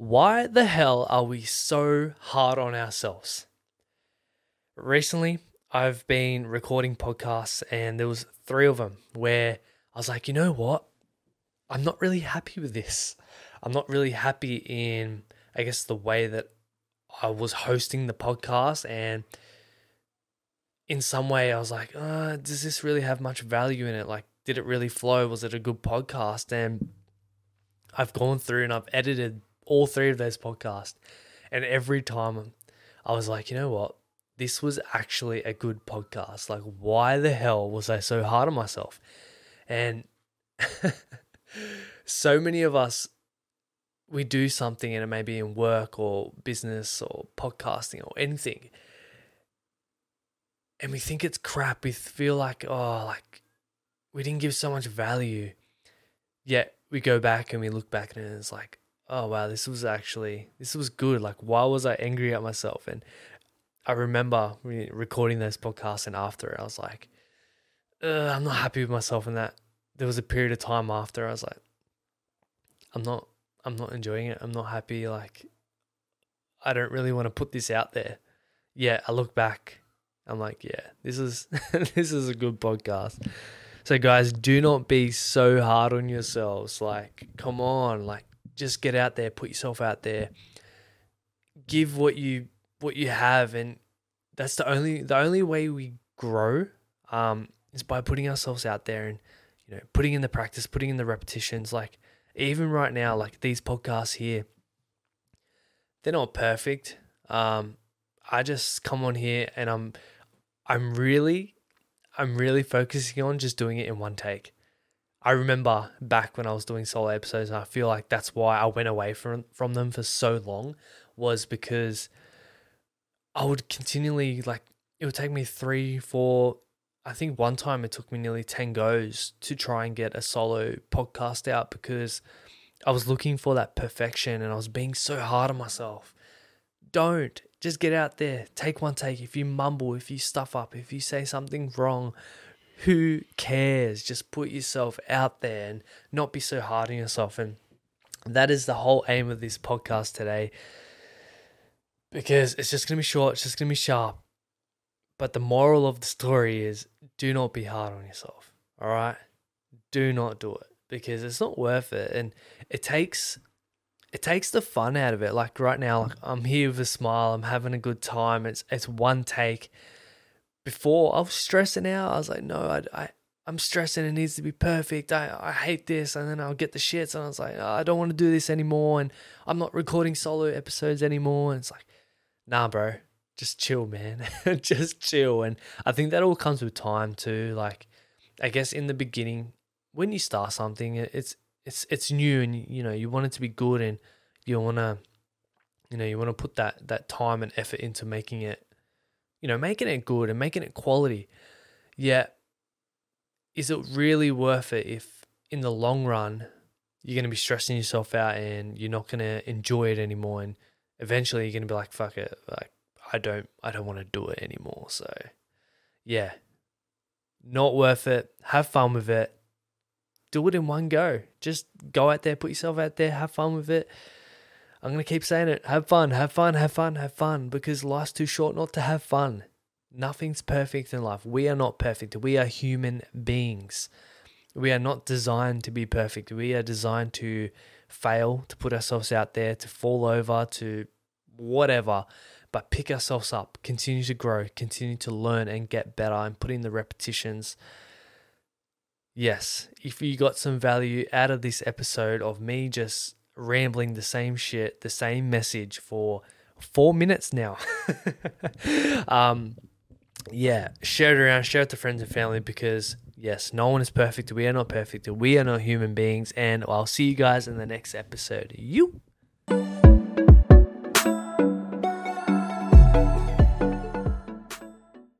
Why the hell are we so hard on ourselves? Recently, I've been recording podcasts and there was three of them where I was like, you know what? I'm not really happy with this. I'm not really happy in I guess the way that I was hosting the podcast and in some way I was like, uh, does this really have much value in it? Like, did it really flow? Was it a good podcast? And I've gone through and I've edited all three of those podcasts. And every time I was like, you know what? This was actually a good podcast. Like, why the hell was I so hard on myself? And so many of us, we do something and it may be in work or business or podcasting or anything. And we think it's crap. We feel like, oh, like we didn't give so much value. Yet we go back and we look back and it's like, oh wow, this was actually this was good. Like why was I angry at myself? And I remember recording those podcasts and after I was like, I'm not happy with myself. And that there was a period of time after I was like, I'm not I'm not enjoying it. I'm not happy. Like I don't really want to put this out there. Yeah, I look back. I'm like, yeah, this is this is a good podcast. So guys, do not be so hard on yourselves. Like, come on, like just get out there, put yourself out there. Give what you what you have and that's the only the only way we grow um is by putting ourselves out there and you know, putting in the practice, putting in the repetitions like even right now like these podcasts here they're not perfect. Um I just come on here and I'm I'm really I'm really focusing on just doing it in one take. I remember back when I was doing solo episodes, and I feel like that's why I went away from from them for so long was because I would continually like it would take me three, four. I think one time it took me nearly ten goes to try and get a solo podcast out because I was looking for that perfection and I was being so hard on myself. Don't just get out there, take one take. If you mumble, if you stuff up, if you say something wrong, who cares? Just put yourself out there and not be so hard on yourself. And that is the whole aim of this podcast today. Because it's just going to be short, it's just going to be sharp. But the moral of the story is do not be hard on yourself. All right? Do not do it because it's not worth it. And it takes it takes the fun out of it. Like right now, like I'm here with a smile. I'm having a good time. It's it's one take. Before I was stressing out. I was like, no, I, I I'm stressing. It needs to be perfect. I I hate this, and then I'll get the shits. And I was like, oh, I don't want to do this anymore. And I'm not recording solo episodes anymore. And it's like, nah, bro, just chill, man. just chill. And I think that all comes with time too. Like, I guess in the beginning, when you start something, it's it's it's new and you know you want it to be good and you want to you know you want to put that that time and effort into making it you know making it good and making it quality yet is it really worth it if in the long run you're going to be stressing yourself out and you're not going to enjoy it anymore and eventually you're going to be like fuck it like I don't I don't want to do it anymore so yeah not worth it have fun with it do it in one go. Just go out there, put yourself out there, have fun with it. I'm going to keep saying it. Have fun, have fun, have fun, have fun because life's too short not to have fun. Nothing's perfect in life. We are not perfect. We are human beings. We are not designed to be perfect. We are designed to fail, to put ourselves out there, to fall over, to whatever. But pick ourselves up, continue to grow, continue to learn and get better and put in the repetitions yes, if you got some value out of this episode of me just rambling the same shit, the same message for four minutes now, um, yeah, share it around, share it to friends and family because yes, no one is perfect. We are not perfect. We are not human beings. And I'll see you guys in the next episode. You.